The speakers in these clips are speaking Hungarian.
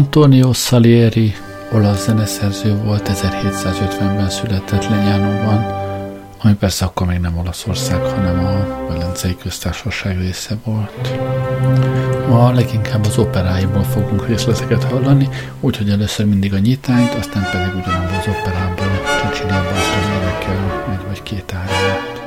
Antonio Salieri, olasz zeneszerző volt, 1750-ben született Lenyánóban, ami persze akkor még nem Olaszország, hanem a Velencei Köztársaság része volt. Ma leginkább az operáiból fogunk részleteket hallani, úgyhogy először mindig a nyitányt, aztán pedig ugyanabból az operából Csicsiliabban énekel egy vagy két áriát.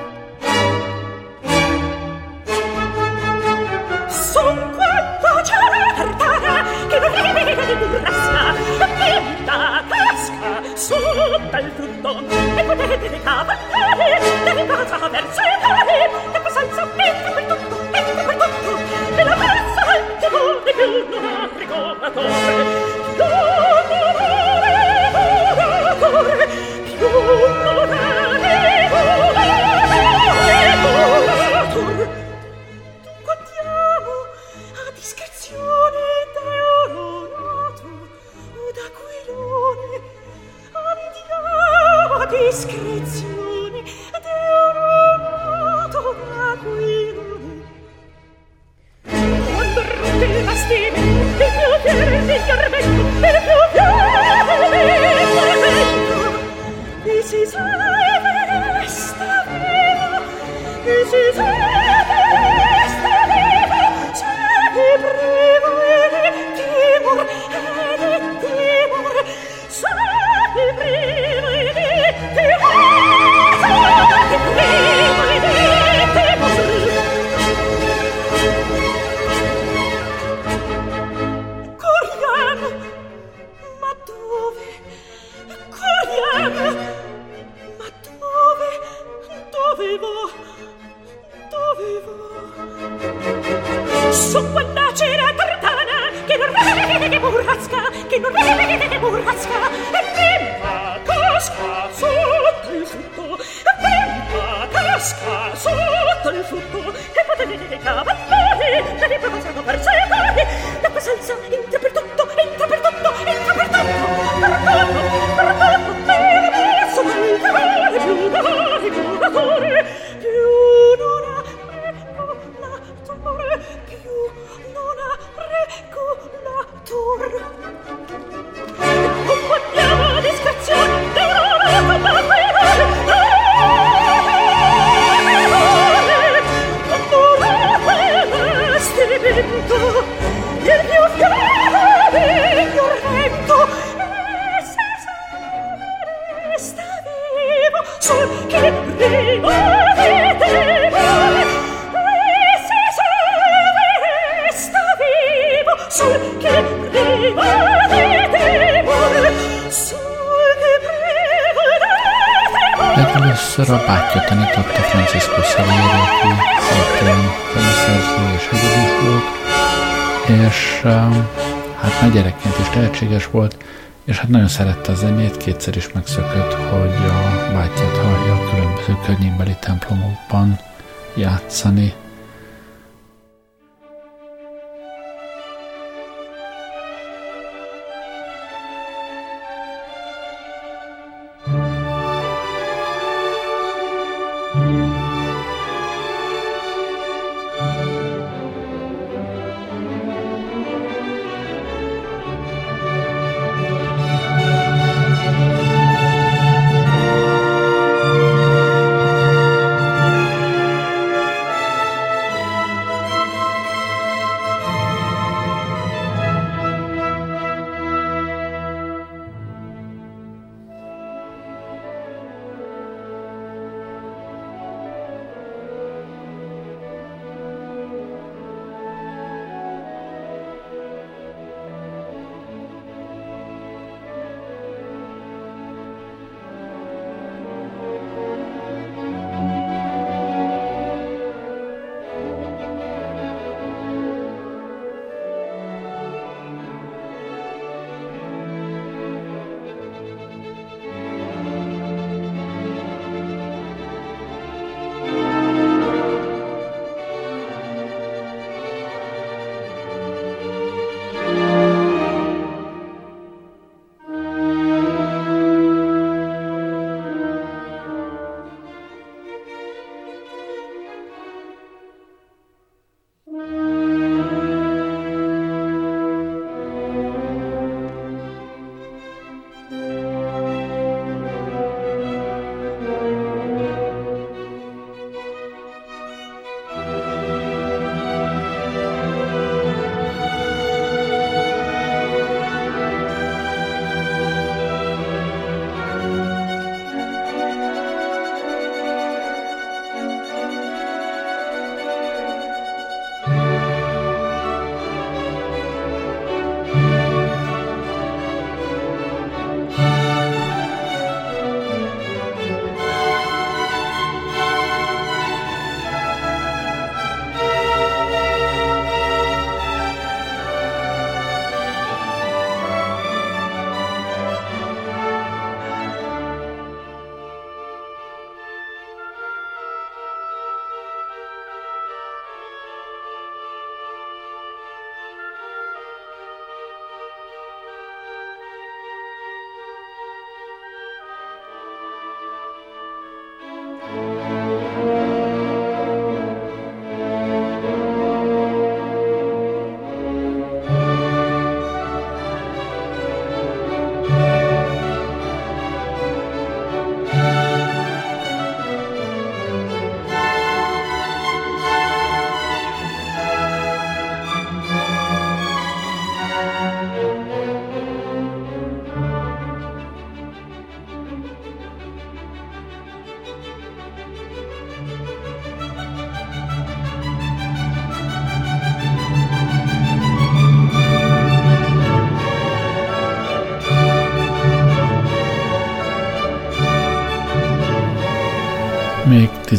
su quella cera tartana che non vede burrasca che non vede burrasca. E tempa casca sotto il frutto e tempa casca sotto il frutto. E potete che cavallare che li provano per secoli la presenza interpretata tehetséges volt, és hát nagyon szerette a zenét, kétszer is megszökött, hogy a bátyját hallja a különböző környékbeli templomokban játszani.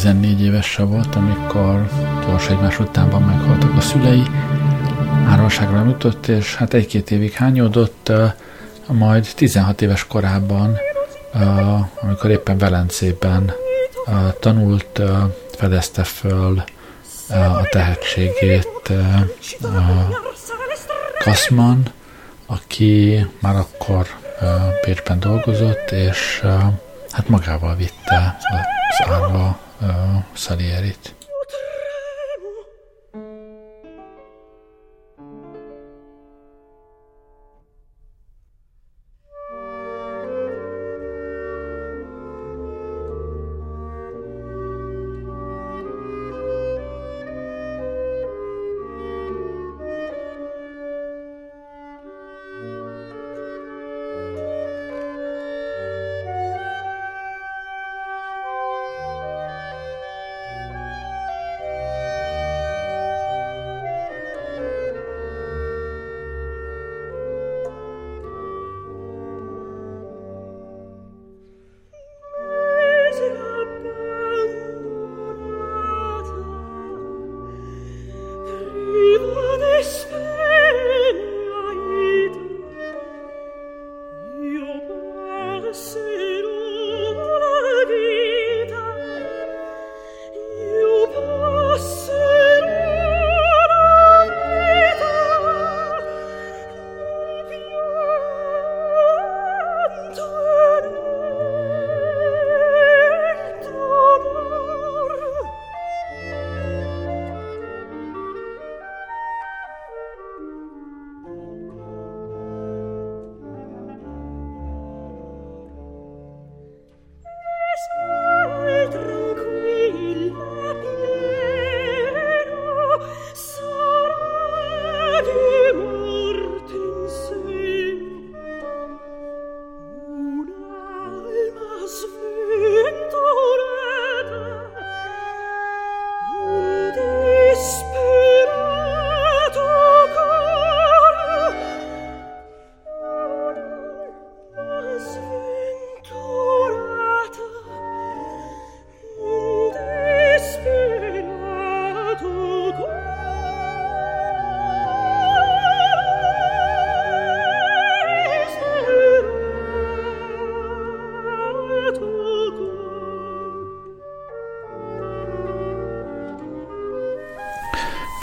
14 éves volt, amikor gyors egymás utánban meghaltak a szülei, árvalságra jutott, és hát egy-két évig hányódott, majd 16 éves korában, amikor éppen Velencében tanult, fedezte föl a tehetségét Kaszman, aki már akkor Pécsben dolgozott, és hát magával vitte Salierit.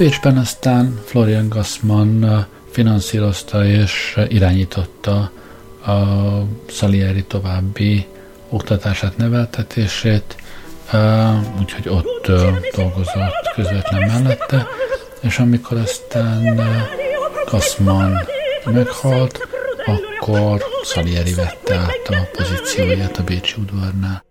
Pécsben aztán Florian Gassman finanszírozta és irányította a Salieri további oktatását, neveltetését, úgyhogy ott dolgozott közvetlen mellette, és amikor aztán Gassman meghalt, akkor Salieri vette át a pozícióját a Bécsi udvarnál.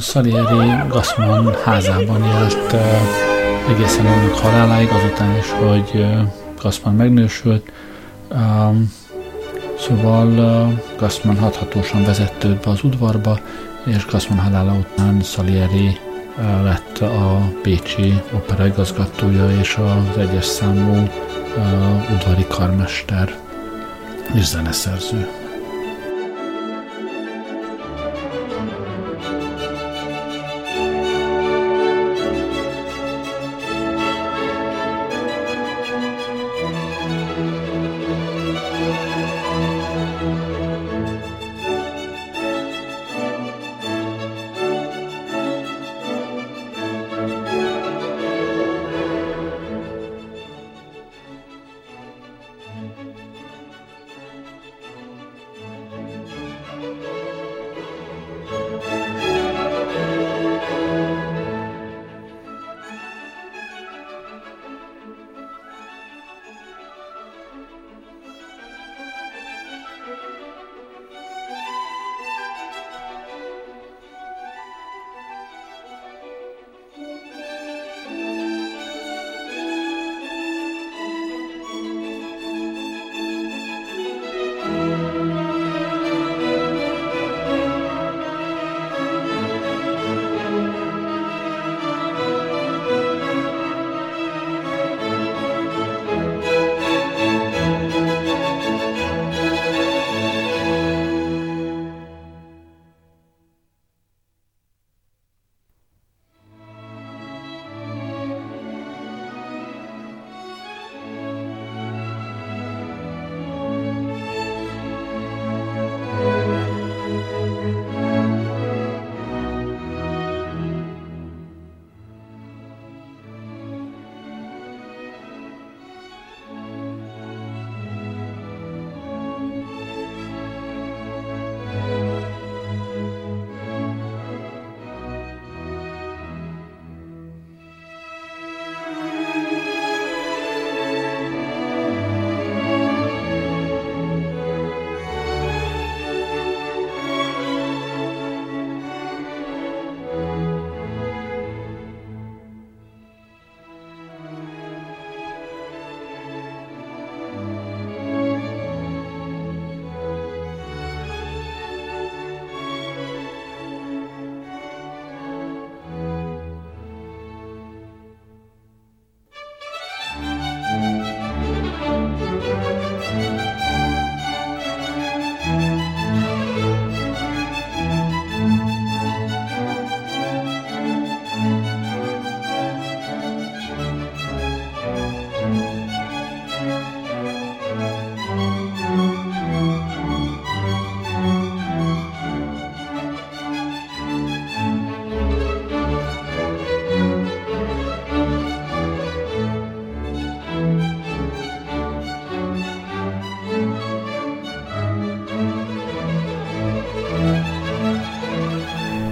Salieri Gassman házában élt egészen annak haláláig, azután is, hogy Gassman megnősült. Szóval Gassman hathatósan vezette őt be az udvarba, és Gassman halála után Salieri lett a Pécsi opera igazgatója és az egyes számú udvari karmester és zeneszerző.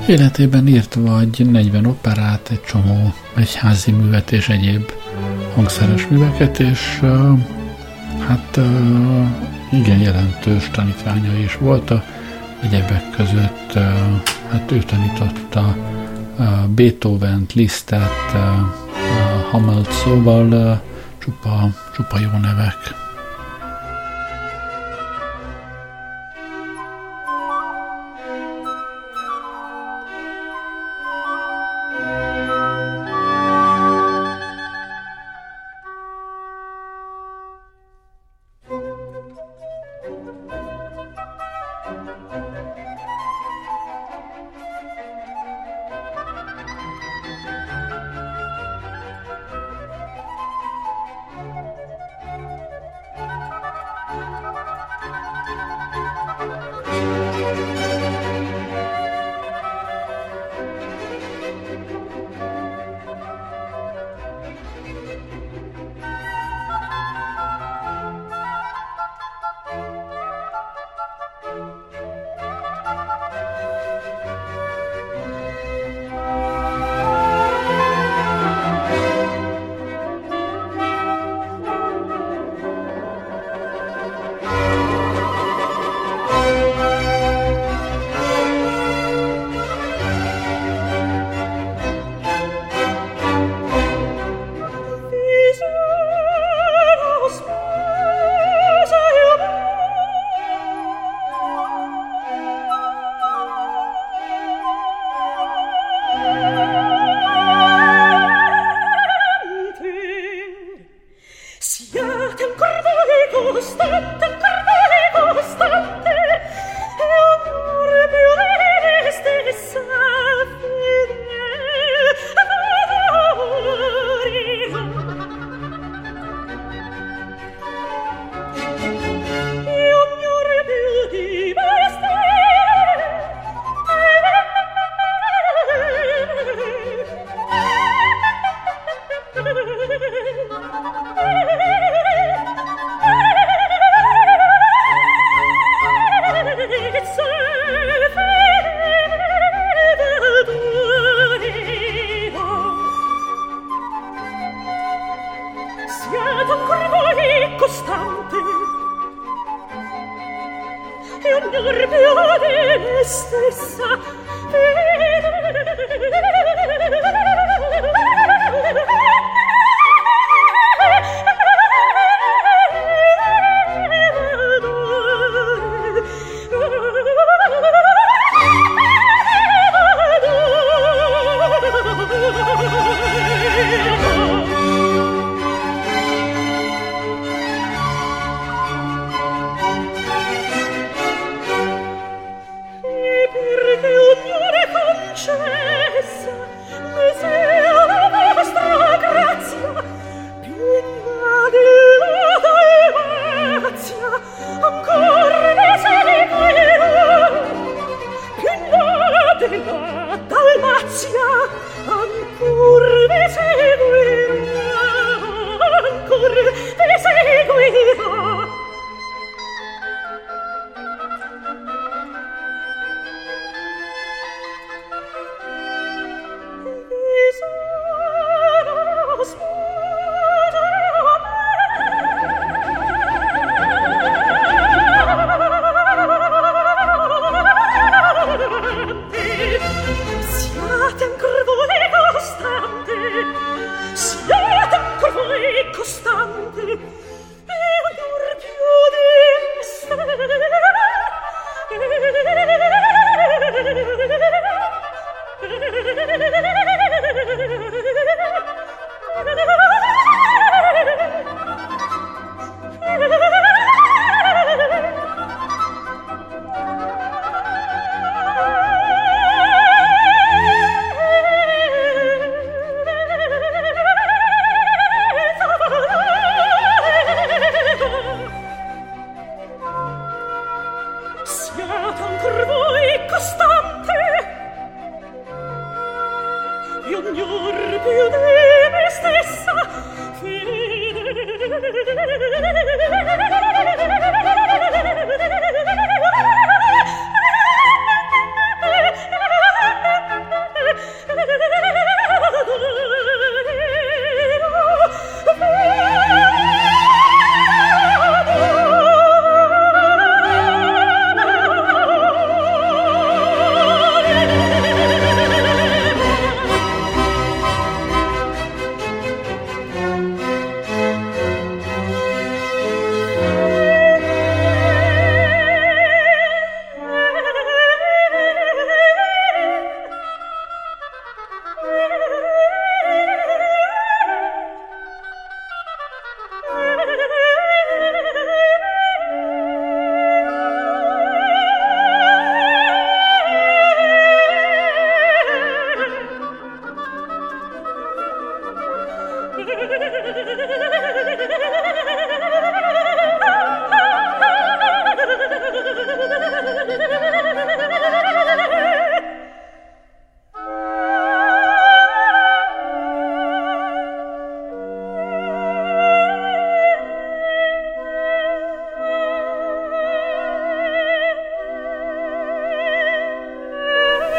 Életében írt vagy 40 operát, egy csomó egyházi művet és egyéb hangszeres műveket, és hát igen jelentős tanítványai is voltak. Egyebek között hát ő tanította Beethoven-t, Lisztet, uh, Hammelt, szóval csupa, csupa jó nevek.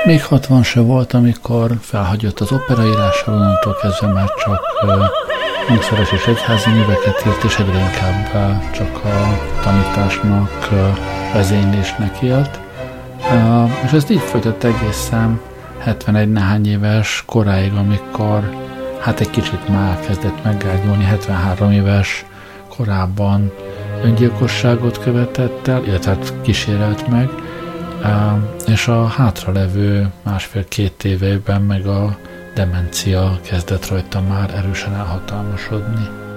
Még 60 se volt, amikor felhagyott az operaírással, onnantól kezdve már csak hangszeres és egyházi műveket írt, és egyre inkább csak a tanításnak, vezénylésnek élt. És ezt így folytott egészen 71 nehány éves koráig, amikor hát egy kicsit már kezdett meggárgyulni, 73 éves korában öngyilkosságot követett el, illetve hát kísérelt meg, és a hátralevő másfél-két éveiben meg a demencia kezdett rajta már erősen elhatalmasodni.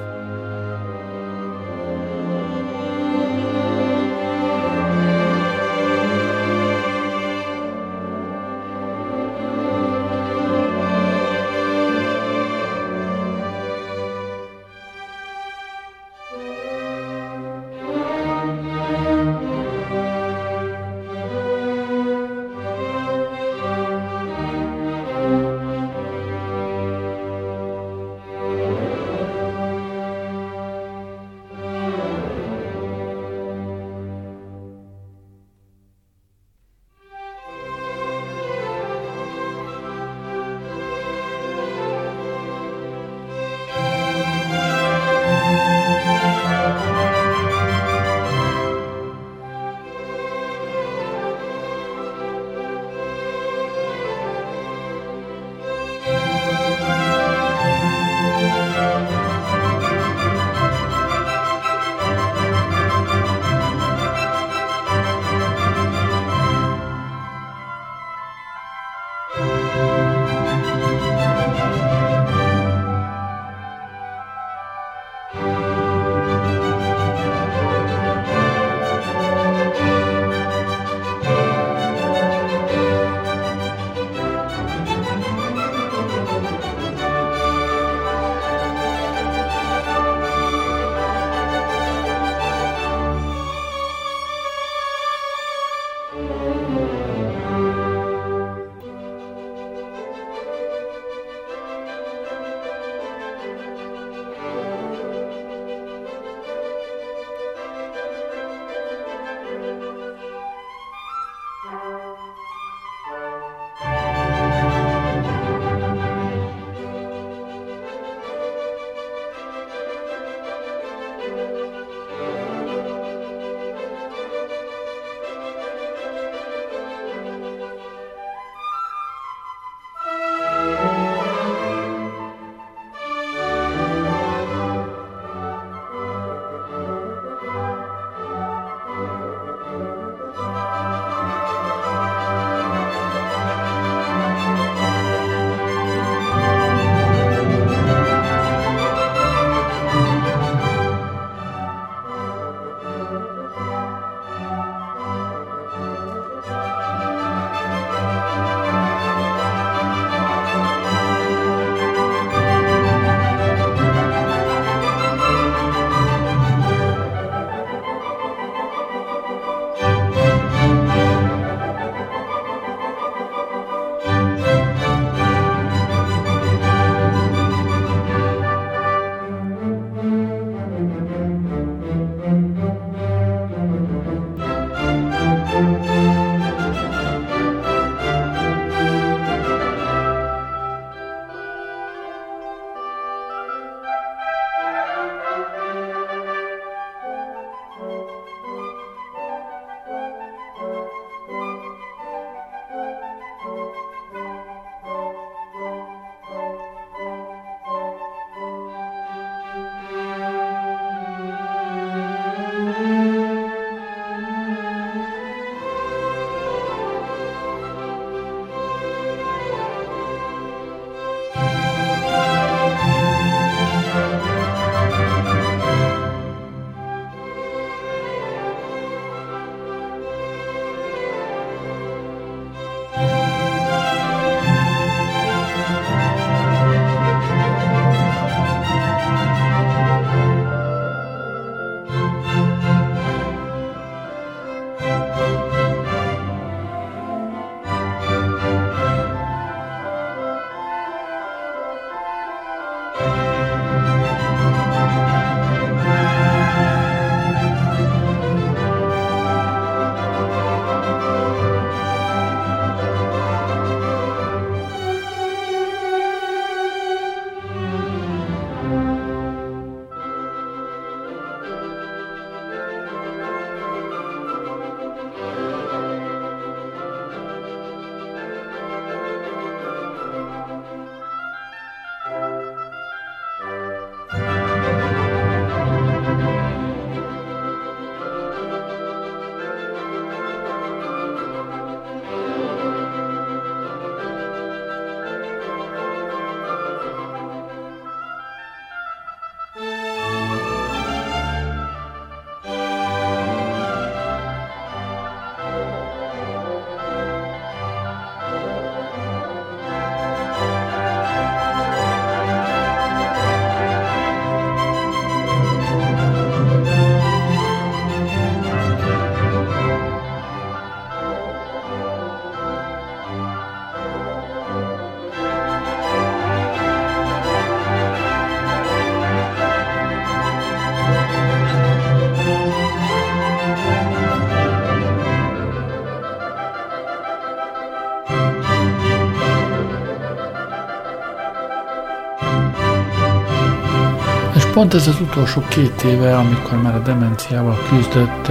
Pont ez az utolsó két éve, amikor már a demenciával küzdött,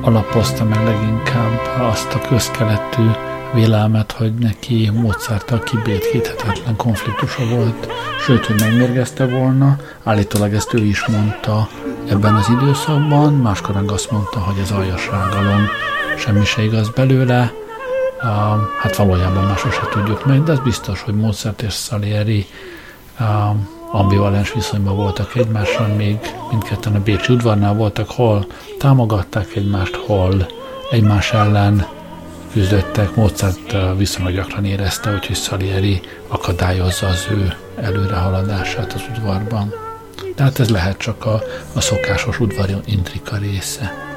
alapozta meg leginkább azt a közkeletű vélelmet, hogy neki Mozarttal kibétkíthetetlen konfliktusa volt, sőt, hogy megmérgezte volna. Állítólag ezt ő is mondta ebben az időszakban, máskor meg azt mondta, hogy ez aljas rágalom, semmi se igaz belőle. Hát valójában már sose tudjuk meg, de ez biztos, hogy Mozart és Salieri ambivalens viszonyban voltak egymással, még mindketten a Bécsi udvarnál voltak, hol támogatták egymást, hol egymás ellen küzdöttek. Mozart viszonylag gyakran érezte, hogy Salieri akadályozza az ő előrehaladását az udvarban. Tehát ez lehet csak a, a szokásos udvari intrika része.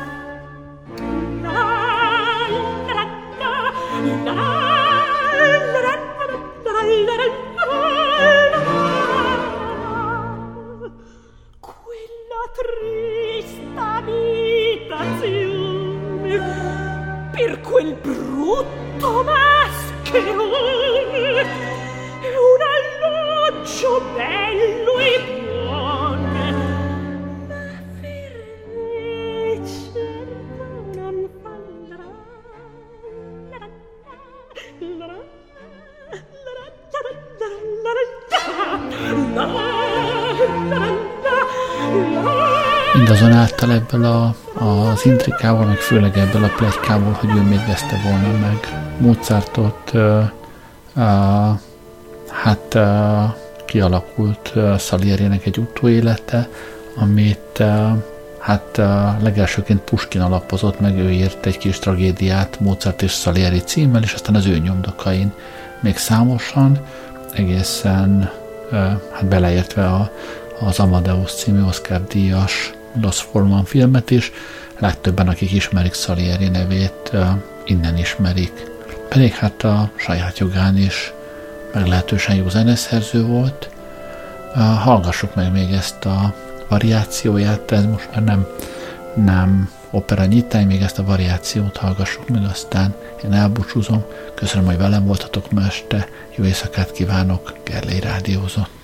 Az intrikával, meg főleg ebből a plegykából, hogy ő még veszte volna meg Mozartot, uh, uh, hát uh, kialakult uh, Salierinek egy utóélete, amit uh, hát uh, legelsőként Puskin alapozott, meg ő írt egy kis tragédiát Mozart és Salieri címmel, és aztán az ő nyomdokain még számosan, egészen uh, hát beleértve a, az Amadeus című Oscar díjas Los Forman filmet is, legtöbben, akik ismerik Salieri nevét, innen ismerik. Pedig hát a saját jogán is meglehetősen jó zeneszerző volt. Hallgassuk meg még ezt a variációját, ez most már nem, nem opera nyitány, még ezt a variációt hallgassuk meg, aztán én elbúcsúzom. Köszönöm, hogy velem voltatok ma este. Jó éjszakát kívánok, Gerlei Rádiózott.